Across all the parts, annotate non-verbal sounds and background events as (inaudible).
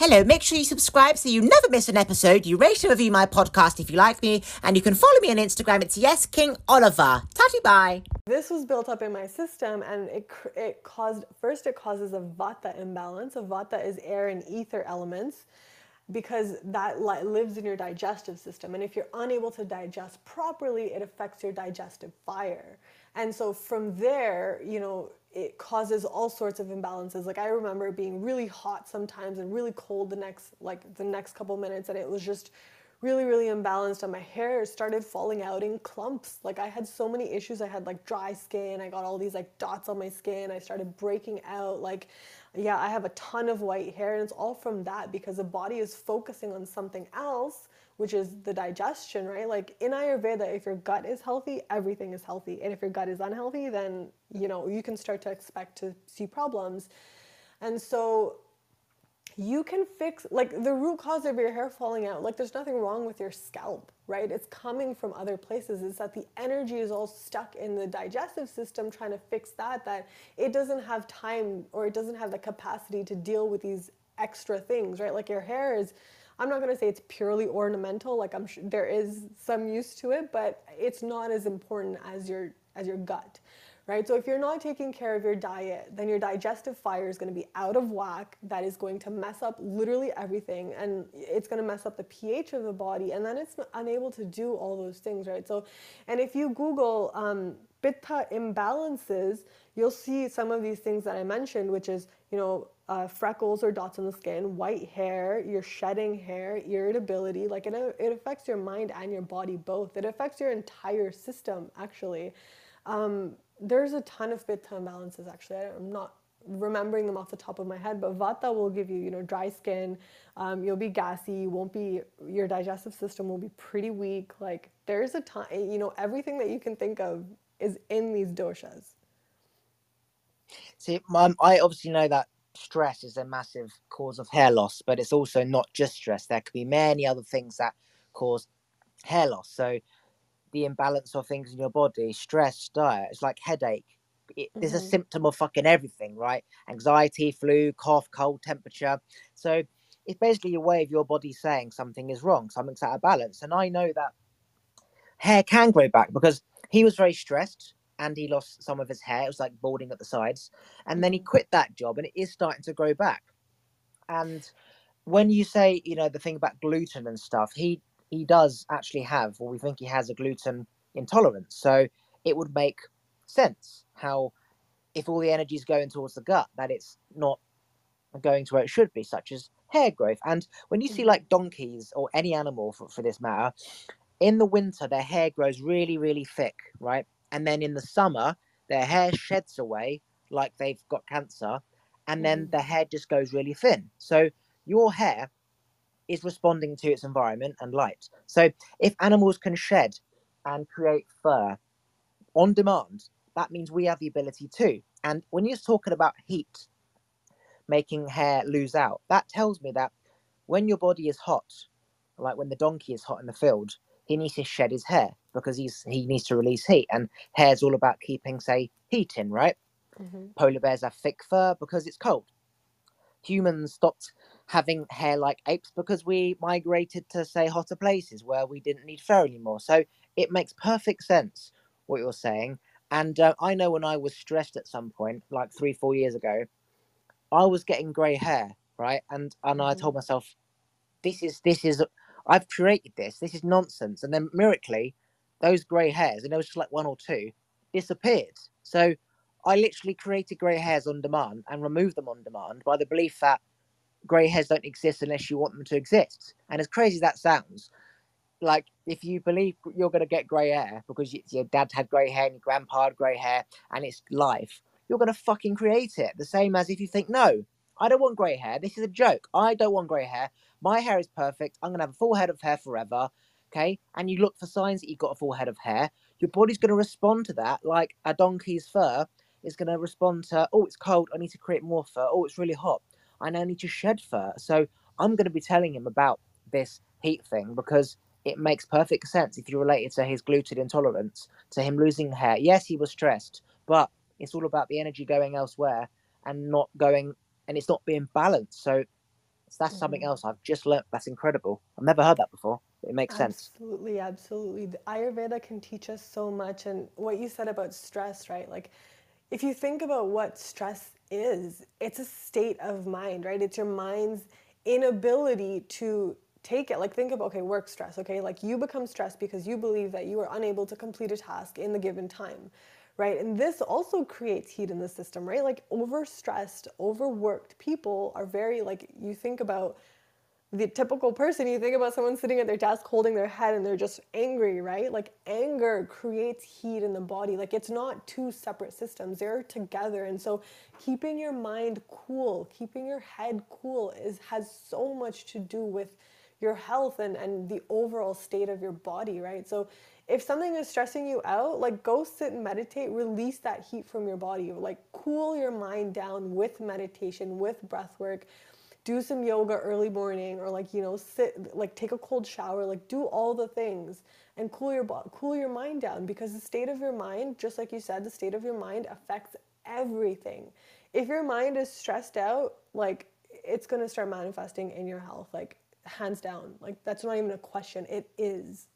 Hello, make sure you subscribe so you never miss an episode. You rate and review my podcast if you like me, and you can follow me on Instagram. It's Yes King Oliver. Tatty bye. This was built up in my system, and it it caused first it causes a vata imbalance. A vata is air and ether elements because that li- lives in your digestive system. And if you're unable to digest properly, it affects your digestive fire. And so from there, you know, it causes all sorts of imbalances. Like I remember being really hot sometimes and really cold the next like the next couple minutes and it was just really really imbalanced and my hair started falling out in clumps. Like I had so many issues. I had like dry skin. I got all these like dots on my skin. I started breaking out like yeah, I have a ton of white hair and it's all from that because the body is focusing on something else which is the digestion, right? Like in Ayurveda, if your gut is healthy, everything is healthy. And if your gut is unhealthy, then, you know, you can start to expect to see problems. And so you can fix like the root cause of your hair falling out. Like there's nothing wrong with your scalp, right? It's coming from other places. It's that the energy is all stuck in the digestive system trying to fix that that it doesn't have time or it doesn't have the capacity to deal with these extra things, right? Like your hair is I'm not going to say it's purely ornamental. Like I'm sure there is some use to it, but it's not as important as your as your gut, right? So if you're not taking care of your diet, then your digestive fire is going to be out of whack. That is going to mess up literally everything, and it's going to mess up the pH of the body, and then it's unable to do all those things, right? So, and if you Google um, pitta imbalances, you'll see some of these things that I mentioned, which is you know uh, freckles or dots on the skin, white hair, you're shedding hair, irritability. Like it, it affects your mind and your body both. It affects your entire system, actually. Um, there's a ton of pitta imbalances, actually. I'm not remembering them off the top of my head, but Vata will give you, you know, dry skin. Um, you'll be gassy. You won't be. Your digestive system will be pretty weak. Like there's a time, you know, everything that you can think of is in these doshas. See, um, I obviously know that stress is a massive cause of hair loss, but it's also not just stress. There could be many other things that cause hair loss. So the imbalance of things in your body, stress, diet, it's like headache. It, mm-hmm. There's a symptom of fucking everything, right? Anxiety, flu, cough, cold, temperature. So it's basically a way of your body saying something is wrong, something's out of balance. And I know that hair can grow back because he was very stressed and he lost some of his hair. It was like balding at the sides. And then he mm-hmm. quit that job and it is starting to grow back. And when you say, you know, the thing about gluten and stuff, he he does actually have, or we think he has a gluten intolerance. So it would make sense how if all the energy is going towards the gut, that it's not going to where it should be, such as hair growth. And when you see mm-hmm. like donkeys or any animal for, for this matter, in the winter their hair grows really, really thick, right? and then in the summer their hair sheds away like they've got cancer and then mm. the hair just goes really thin so your hair is responding to its environment and light so if animals can shed and create fur on demand that means we have the ability to and when you're talking about heat making hair lose out that tells me that when your body is hot like when the donkey is hot in the field he needs to shed his hair because he's he needs to release heat, and hair's all about keeping, say, heat in, right? Mm-hmm. Polar bears have thick fur because it's cold. Humans stopped having hair like apes because we migrated to, say, hotter places where we didn't need fur anymore. So it makes perfect sense what you're saying. And uh, I know when I was stressed at some point, like three, four years ago, I was getting grey hair, right? And and mm-hmm. I told myself, this is this is I've created this. This is nonsense. And then miraculously, those grey hairs, and there was just like one or two, disappeared. So I literally created grey hairs on demand and removed them on demand by the belief that grey hairs don't exist unless you want them to exist. And as crazy as that sounds, like if you believe you're going to get grey hair because your dad had grey hair and your grandpa had grey hair and it's life, you're going to fucking create it. The same as if you think, no, I don't want grey hair. This is a joke. I don't want grey hair. My hair is perfect. I'm going to have a full head of hair forever okay, and you look for signs that you've got a full head of hair, your body's going to respond to that like a donkey's fur is going to respond to, oh, it's cold, I need to create more fur. Oh, it's really hot, I now need to shed fur. So I'm going to be telling him about this heat thing because it makes perfect sense if you relate it to his gluten intolerance, to him losing hair. Yes, he was stressed, but it's all about the energy going elsewhere and not going, and it's not being balanced. So that's mm-hmm. something else I've just learned. That's incredible. I've never heard that before. It makes sense. Absolutely, absolutely. The Ayurveda can teach us so much. And what you said about stress, right? Like, if you think about what stress is, it's a state of mind, right? It's your mind's inability to take it. Like, think about, okay, work stress, okay? Like, you become stressed because you believe that you are unable to complete a task in the given time right? And this also creates heat in the system, right? Like overstressed, overworked people are very like you think about the typical person, you think about someone sitting at their desk holding their head and they're just angry, right? Like anger creates heat in the body. Like it's not two separate systems, they're together. And so keeping your mind cool, keeping your head cool is has so much to do with your health and, and the overall state of your body, right? So if something is stressing you out, like go sit and meditate, release that heat from your body, like cool your mind down with meditation, with breath work. Do some yoga early morning or like, you know, sit like take a cold shower, like do all the things and cool your cool your mind down because the state of your mind, just like you said, the state of your mind affects everything. If your mind is stressed out, like it's going to start manifesting in your health like hands down. Like that's not even a question. It is.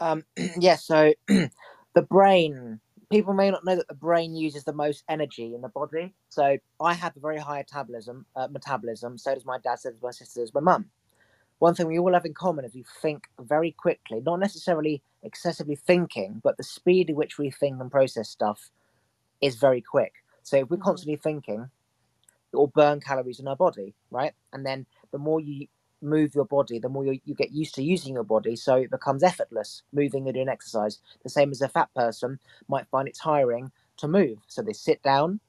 Um, (clears throat) yeah, so (clears throat) the brain, people may not know that the brain uses the most energy in the body. So I have a very high metabolism, uh, metabolism. So does my dad, so does my sister, So does my mum. One thing we all have in common is we think very quickly, not necessarily excessively thinking, but the speed at which we think and process stuff is very quick. So if we're mm-hmm. constantly thinking, it will burn calories in our body, right? And then the more you move your body, the more you, you get used to using your body. So it becomes effortless moving and doing exercise. The same as a fat person might find it tiring to move. So they sit down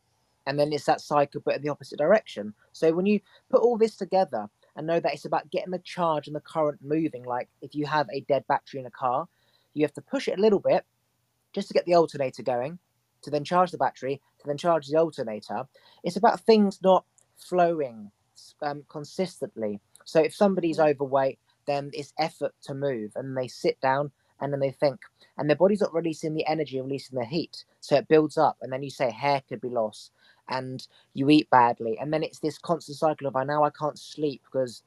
and then it's that cycle, but in the opposite direction. So when you put all this together and know that it's about getting the charge and the current moving, like if you have a dead battery in a car, you have to push it a little bit just to get the alternator going, to then charge the battery, to then charge the alternator. It's about things not flowing um, consistently. So if somebody's overweight, then it's effort to move, and they sit down and then they think, and their body's not releasing the energy, releasing the heat, so it builds up, and then you say hair could be lost, and you eat badly, and then it's this constant cycle of I now I can't sleep because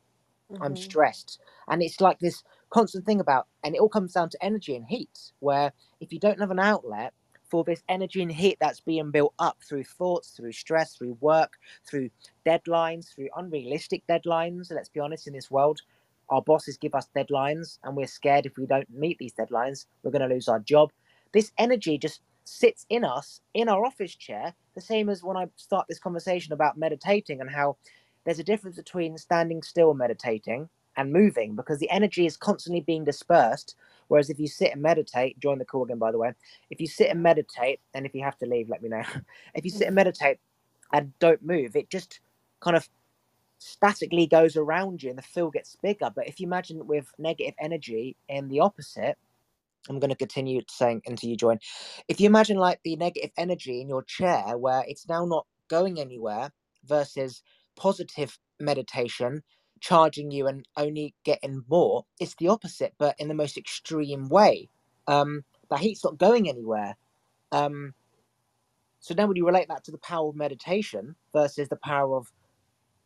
mm-hmm. I'm stressed, and it's like this constant thing about, and it all comes down to energy and heat, where if you don't have an outlet, for this energy and heat that's being built up through thoughts, through stress, through work, through deadlines, through unrealistic deadlines. Let's be honest, in this world, our bosses give us deadlines, and we're scared if we don't meet these deadlines, we're going to lose our job. This energy just sits in us, in our office chair, the same as when I start this conversation about meditating and how there's a difference between standing still meditating and moving because the energy is constantly being dispersed Whereas if you sit and meditate, join the call again, by the way. If you sit and meditate, and if you have to leave, let me know. (laughs) if you sit and meditate and don't move, it just kind of statically goes around you and the field gets bigger. But if you imagine with negative energy in the opposite, I'm going to continue saying until you join. If you imagine like the negative energy in your chair where it's now not going anywhere versus positive meditation charging you and only getting more. It's the opposite, but in the most extreme way. Um, that heat's not going anywhere. Um, so now, when you relate that to the power of meditation versus the power of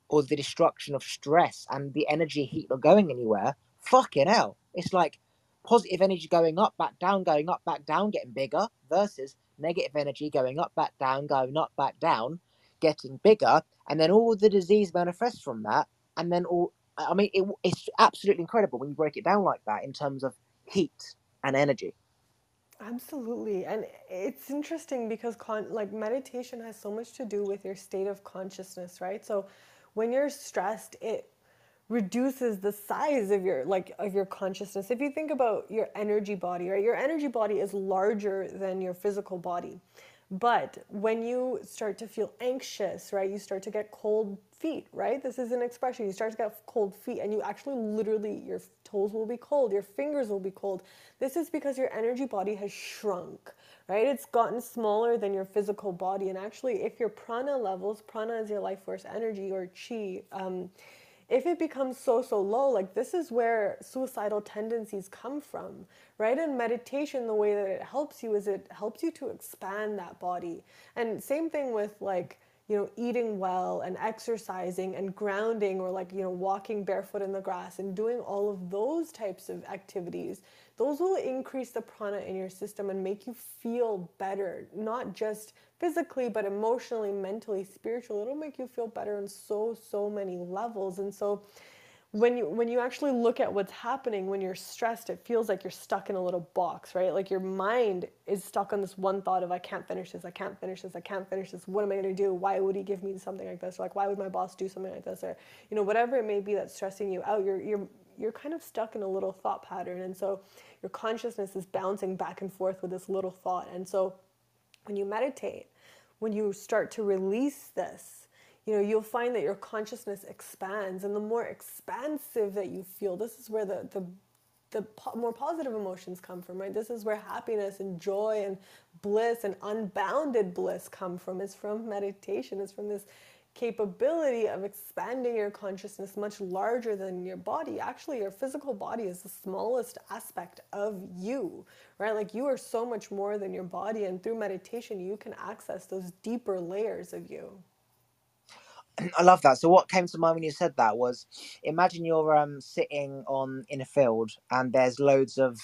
or the destruction of stress and the energy heat not going anywhere, fucking hell. It's like positive energy going up, back down, going up, back down, getting bigger versus negative energy going up, back down, going up, back down, getting bigger. And then all the disease manifests from that and then all I mean, it, it's absolutely incredible when you break it down like that in terms of heat and energy. Absolutely. And it's interesting because con- like meditation has so much to do with your state of consciousness, right? So when you're stressed, it reduces the size of your like of your consciousness. If you think about your energy body, right? Your energy body is larger than your physical body. But when you start to feel anxious, right, you start to get cold feet, right? This is an expression. You start to get cold feet, and you actually literally, your toes will be cold, your fingers will be cold. This is because your energy body has shrunk, right? It's gotten smaller than your physical body. And actually, if your prana levels, prana is your life force energy or chi, um, if it becomes so so low like this is where suicidal tendencies come from right? And meditation the way that it helps you is it helps you to expand that body. And same thing with like you know, eating well and exercising and grounding or like, you know, walking barefoot in the grass and doing all of those types of activities, those will increase the prana in your system and make you feel better, not just physically, but emotionally, mentally, spiritually. It'll make you feel better on so, so many levels. And so, when you when you actually look at what's happening when you're stressed it feels like you're stuck in a little box right? Like your mind is stuck on this one thought of i can't finish this. I can't finish this. I can't finish this. What am i going to do? Why would he give me something like this? Or like why would my boss do something like this? Or you know whatever it may be that's stressing you out you're you're you're kind of stuck in a little thought pattern and so your consciousness is bouncing back and forth with this little thought. And so when you meditate when you start to release this you know you'll find that your consciousness expands and the more expansive that you feel this is where the the the po- more positive emotions come from right? This is where happiness and joy and bliss and unbounded bliss come from. Is from meditation. Is from this capability of expanding your consciousness much larger than your body actually your physical body is the smallest aspect of you right like you are so much more than your body and through meditation you can access those deeper layers of you (clears throat) I love that. So what came to mind when you said that was imagine you're um sitting on in a field and there's loads of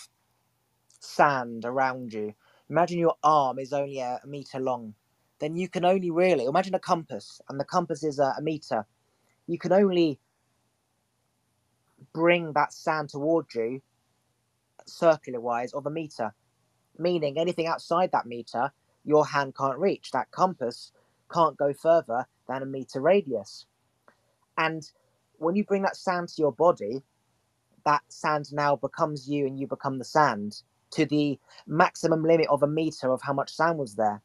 sand around you. Imagine your arm is only a, meter long. Then you can only really imagine a compass and the compass is a, a meter. You can only bring that sand towards you circular wise of a meter. Meaning anything outside that meter, your hand can't reach. That compass can't go further than a meter radius. And when you bring that sand to your body, that sand now becomes you and you become the sand to the maximum limit of a meter of how much sand was there.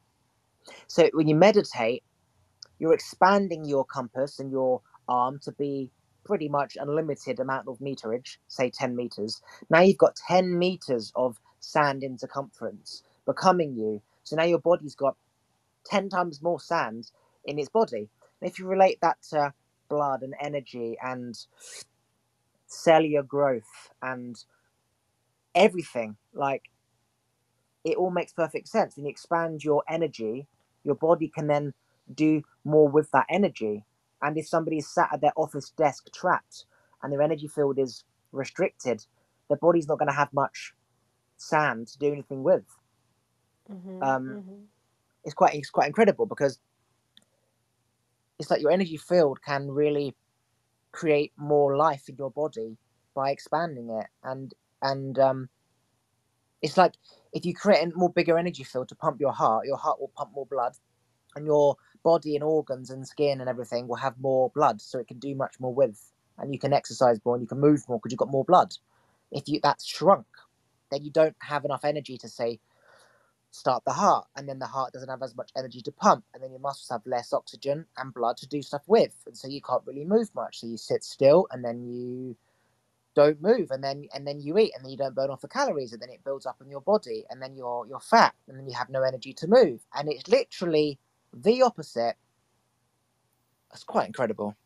So when you meditate, you're expanding your compass and your arm to be pretty much unlimited amount of meterage, say 10 meters. Now you've got 10 meters of sand in circumference becoming you. So now your body's got 10 times more sand in its body. And if you relate that to blood and energy and cellular growth and everything, like it all makes perfect sense. And you expand your energy, your body can then do more with that energy. And if somebody is sat at their office desk trapped and their energy field is restricted, their body's not going to have much sand to do anything with. Mm-hmm, um, mm-hmm. It's quite it's quite incredible because it's like your energy field can really create more life in your body by expanding it and and um it's like if you create a more bigger energy field to pump your heart your heart will pump more blood and your body and organs and skin and everything will have more blood so it can do much more with and you can exercise more and you can move more because you've got more blood if you that's shrunk then you don't have enough energy to say start the heart, and then the heart doesn't have as much energy to pump, and then your muscles have less oxygen and blood to do stuff with, and so you can't really move much. So you sit still, and then you don't move, and then and then you eat, and then you don't burn off the calories, and then it builds up in your body, and then you're you're fat, and then you have no energy to move, and it's literally the opposite. That's quite incredible.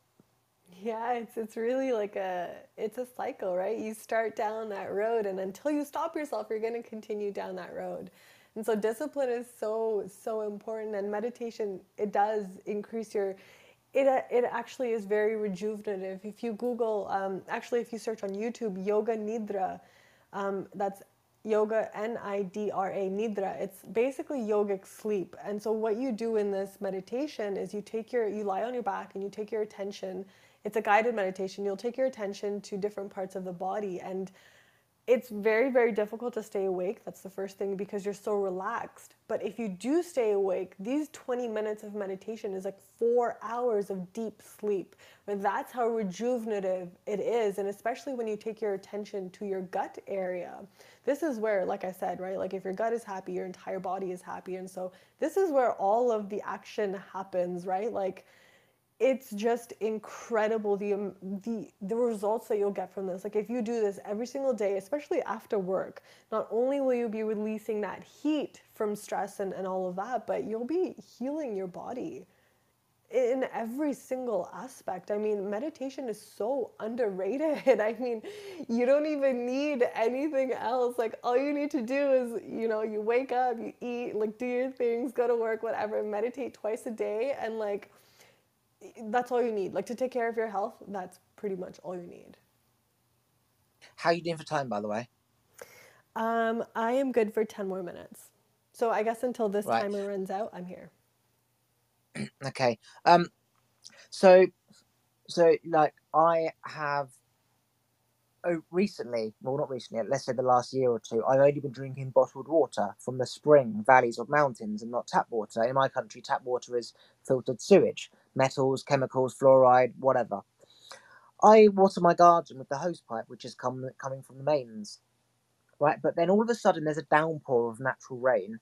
Yeah, it's it's really like a it's a cycle, right? You start down that road and until you stop yourself, you're going to continue down that road. And so discipline is so so important and meditation it does increase your it, it actually is very rejuvenative. If you Google, um, actually, if you search on YouTube, Yoga Nidra, um, that's yoga N I D R A Nidra. It's basically yogic sleep. And so what you do in this meditation is you take your you lie on your back and you take your attention. It's a guided meditation. You'll take your attention to different parts of the body and it's very, very difficult to stay awake. That's the first thing because you're so relaxed. But if you do stay awake, these 20 minutes of meditation is like four hours of deep sleep. And that's how rejuvenative it is. And especially when you take your attention to your gut area. This is where, like I said, right? Like if your gut is happy, your entire body is happy. And so this is where all of the action happens, right? Like, it's just incredible the um, the the results that you'll get from this like if you do this every single day especially after work not only will you be releasing that heat from stress and, and all of that but you'll be healing your body in every single aspect. I mean, meditation is so underrated. (laughs) I mean, you don't even need anything else. Like, all you need to do is, you know, you wake up, you eat, like, do your things, go to work, whatever, meditate twice a day, and like, that's all you need. Like to take care of your health, that's pretty much all you need. How are you doing for time, by the way? Um, I am good for 10 more minutes. So I guess until this Right. timer runs out, I'm here. (clears throat) Okay. Um. So, so like I have. Oh, recently, well, not recently. Let's say the last year or two, I've only been drinking bottled water from the spring valleys of mountains and not tap water. In my country, tap water is filtered sewage, metals, chemicals, fluoride, whatever. I water my garden with the hose pipe, which is come, coming from the mains, right? But then all of a sudden, there's a downpour of natural rain,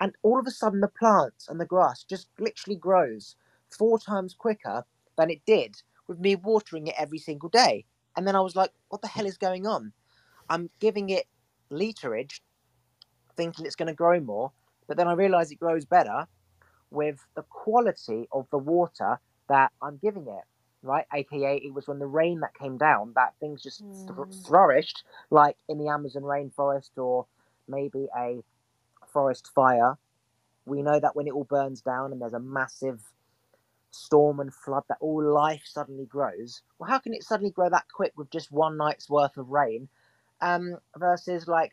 and all of a sudden, the plants and the grass just literally grows four times quicker than it did with me watering it every single day. And then I was like, what the hell is going on? I'm giving it literage, thinking it's going to grow more, but then I realize it grows better with the quality of the water that I'm giving it, right? AKA, it was when the rain that came down that things just Mm. flourished, like in the Amazon rainforest or maybe a forest fire. We know that when it all burns down and there's a massive storm and flood, that all life suddenly grows. Well, how can it suddenly grow that quick with just one night's worth of rain? Um, versus like,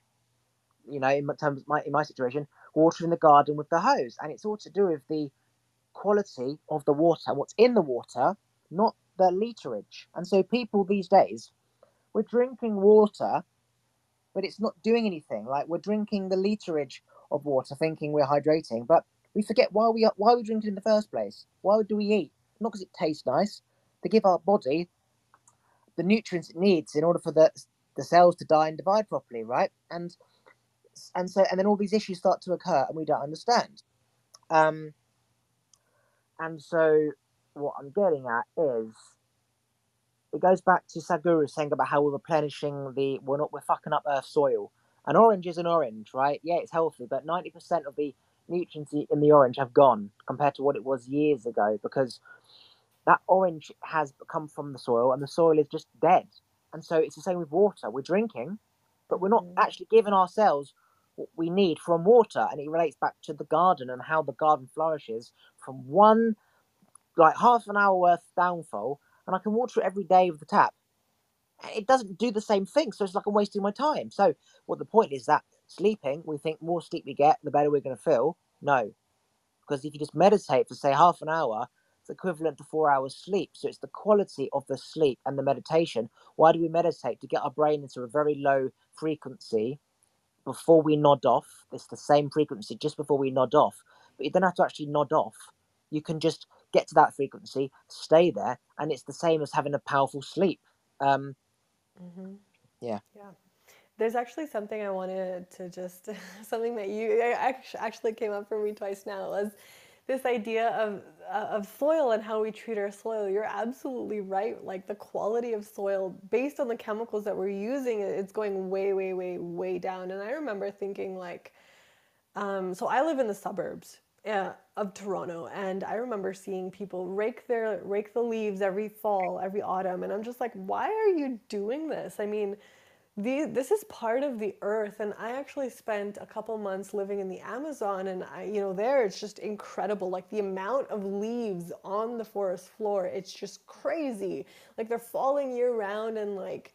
you know, in my- terms my in my situation, watering the garden with the hose, and it's all to do with the quality of the water, what's in the water, not the literage. And so people these days, we're drinking water, but it's not doing anything. Like we're drinking the literage of water, thinking we're hydrating, but we forget why we are, why we drink it in the first place. Why do we eat? Not because it tastes nice. To give our body the nutrients it needs in order for the the cells to die and divide properly, right? And and so and then all these issues start to occur, and we don't understand. Um, and so what I'm getting at is it goes back to Sadhguru saying about how we're replenishing the we're not we're fucking up Earth soil. An orange is an orange, right? Yeah, it's healthy, but ninety percent of the nutrients in the orange have gone compared to what it was years ago because that orange has come from the soil and the soil is just dead. And so it's the same with water. We're drinking, but we're not Mhm. actually giving ourselves what we need from water. And it relates back to the garden and how the garden flourishes from one, like half an hour worth downfall, and I can water it every day with the tap. It doesn't do the same thing, so it's like I'm wasting my time. So, what the point is that sleeping, we think more sleep we get, the better we're going to feel. No, because if you just meditate for say half an hour, it's equivalent to four hours sleep. So it's the quality of the sleep and the meditation. Why do we meditate? To get our brain into a very low frequency before we nod off. It's the same frequency just before we nod off. But you don't have to actually nod off. You can just get to that frequency, stay there, and it's the same as having a powerful sleep. Um, mm-hmm. Yeah. Yeah. There's actually something I wanted to just (laughs) something that you act- actually came up for me twice now was this idea of uh, of soil and how we treat our soil. You're absolutely right. Like the quality of soil based on the chemicals that we're using, it's going way, way, way, way down. And I remember thinking like, um, so I live in the suburbs uh, of Toronto, and I remember seeing people rake their rake the leaves every fall, every autumn, and I'm just like, why are you doing this? I mean, the, this is part of the earth, and I actually spent a couple months living in the Amazon, and I, you know, there it's just incredible. Like the amount of leaves on the forest floor, it's just crazy. Like they're falling year round, and like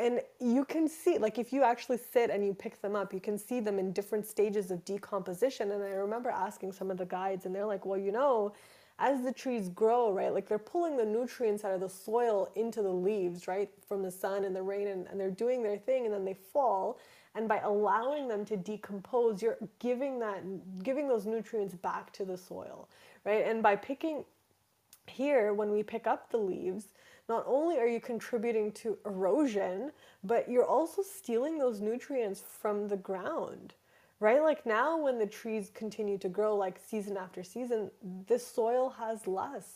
and you can see like if you actually sit and you pick them up you can see them in different stages of decomposition and i remember asking some of the guides and they're like well you know as the trees grow right like they're pulling the nutrients out of the soil into the leaves right from the sun and the rain and, and they're doing their thing and then they fall. And by allowing them to decompose you're giving that giving those nutrients back to the soil right? And by picking here when we pick up the leaves not only are you contributing to erosion but you're also stealing those nutrients from the ground right? Like now when the trees continue to grow like season after season the soil has less.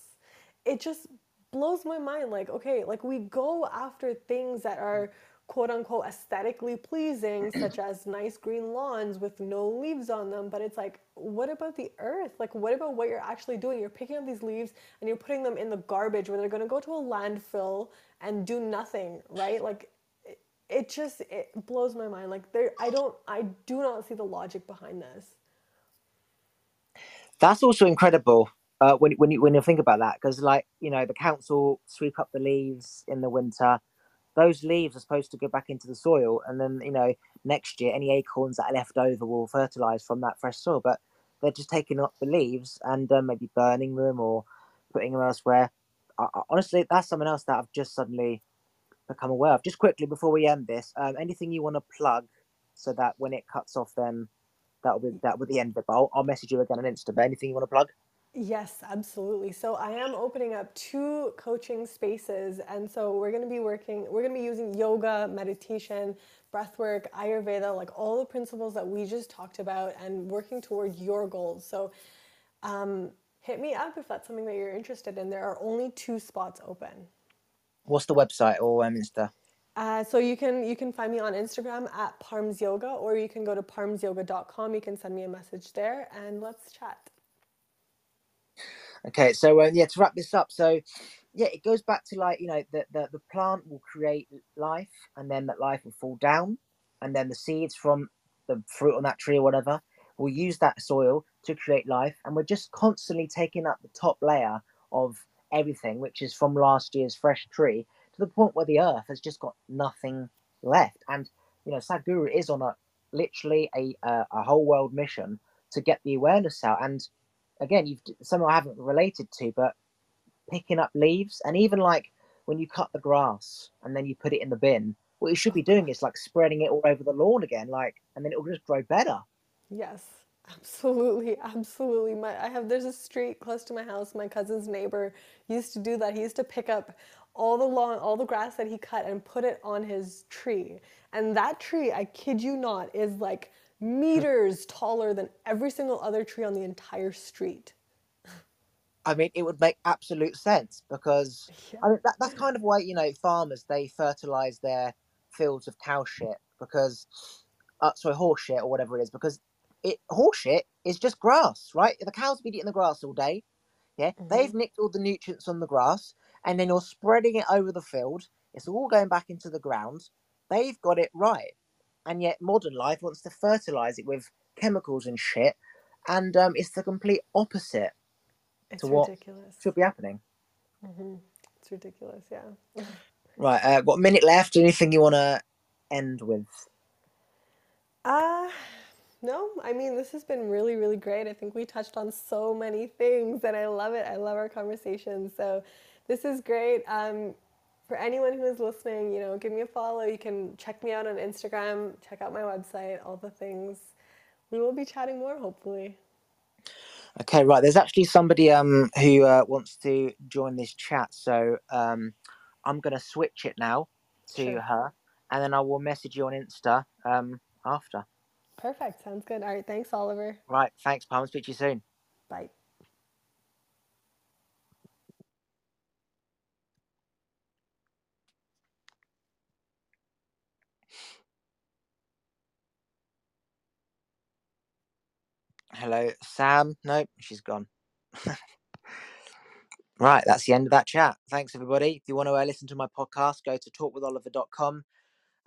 It just blows my mind like okay like we go after things that are quote unquote aesthetically pleasing (clears throat) such as nice green lawns with no leaves on them but it's like what about the earth? Like what about what you're actually doing? You're picking up these leaves and you're putting them in the garbage where they're going to go to a landfill and do nothing right? Like it, just it blows my mind like there i don't i do not see the logic behind this that's also incredible uh, when when you when you think about that, because like you know the council sweep up the leaves in the winter, those leaves are supposed to go back into the soil, and then you know next year any acorns that are left over will fertilize from that fresh soil. But they're just taking up the leaves and uh, maybe burning them or putting them elsewhere. I, I, honestly, that's something else that I've just suddenly become aware of. Just quickly before we end this, um, anything you want to plug so that when it cuts off, then that'll be that be the end of it. But I'll, I'll message you again on Insta. But anything you want to plug? Yes, absolutely. So I am opening up two coaching spaces. And so we're going to be working, we're going to be using yoga, meditation, breathwork, Ayurveda, like all the principles that we just talked about and working toward your goals. So um, hit me up if that's something that you're interested in. There are only two spots open. What's the website or um, Insta? Uh, so you can you can find me on Instagram at Parms Yoga, or you can go to parmsyoga.com. You can send me a message there, and let's chat. Okay, so uh, yeah, to wrap this up, so yeah, it goes back to like you know the, the the plant will create life, and then that life will fall down, and then the seeds from the fruit on that tree or whatever will use that soil to create life, and we're just constantly taking up the top layer of everything, which is from last year's fresh tree, to the point where the earth has just got nothing left. And you know, Sadhguru is on a literally a a, a whole world mission to get the awareness out. And again, you've some I haven't related to, but picking up leaves and even like when you cut the grass and then you put it in the bin, what you should be doing is like spreading it all over the lawn again, like, and then it will just grow better. Yes. Absolutely, absolutely. My I have there's a street close to my house. My cousin's neighbor used to do that. He used to pick up all the lawn, all the grass that he cut and put it on his tree. And that tree, I kid you not, is like meters (laughs) taller than every single other tree on the entire street. I mean, it would make absolute sense because yeah. I mean, that, that's kind of why you know farmers they fertilize their fields of cow shit because, uh, sorry, horse shit or whatever it is because it horse shit is just grass, right? The cows have been eating the grass all day. Yeah, mm-hmm. they've nicked all the nutrients on the grass, and then you're spreading it over the field. It's all going back into the ground. They've got it right and yet modern life wants to fertilize it with chemicals and shit, and um, it's the complete opposite it's to what ridiculous. should be happening. Mm-hmm. It's ridiculous, yeah. right, uh, got a minute left. Anything you want to end with? Uh, no, I mean, this has been really, really great. I think we touched on so many things, and I love it. I love our conversation. So, this is great. Um, for anyone who is listening, you know, give me a follow. You can check me out on Instagram, check out my website, all the things. We will be chatting more, hopefully. Okay, right. There's actually somebody um who uh, wants to join this chat, so um I'm gonna switch it now to sure. her, and then I will message you on Insta um after. Perfect. Sounds good. All right. Thanks, Oliver. Right. Thanks, Parm. Speak to you soon. Bye. Hello, Sam. Nope, she's gone. (laughs) right, that's the end of that chat. Thanks, everybody. If you want to uh, listen to my podcast, go to talkwitholiver.com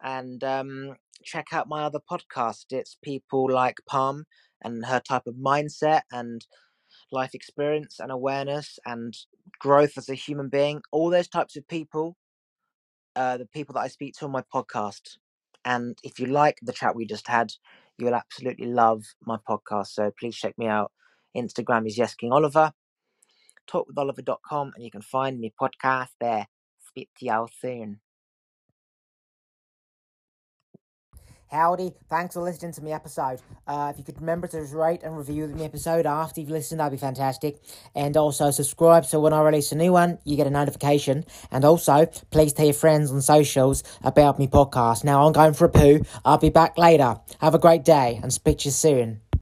and um, check out my other podcast. It's people like Parm and her type of mindset and life experience and awareness and growth as a human being. All those types of people, uh, the people that I speak to on my podcast. And if you like the chat we just had, you will absolutely love my podcast. So please check me out. Instagram is Yes King Oliver. Talkwitholiver.com and you can find me podcast there. Speak to y'all soon. Howdy, thanks for listening to my episode. Uh, if you could remember to rate and review the episode after you've listened, that'd be fantastic. And also subscribe so when I release a new one, you get a notification. And also, please tell your friends on socials about my podcast. Now I'm going for a poo. I'll be back later. Have a great day and speak to you soon.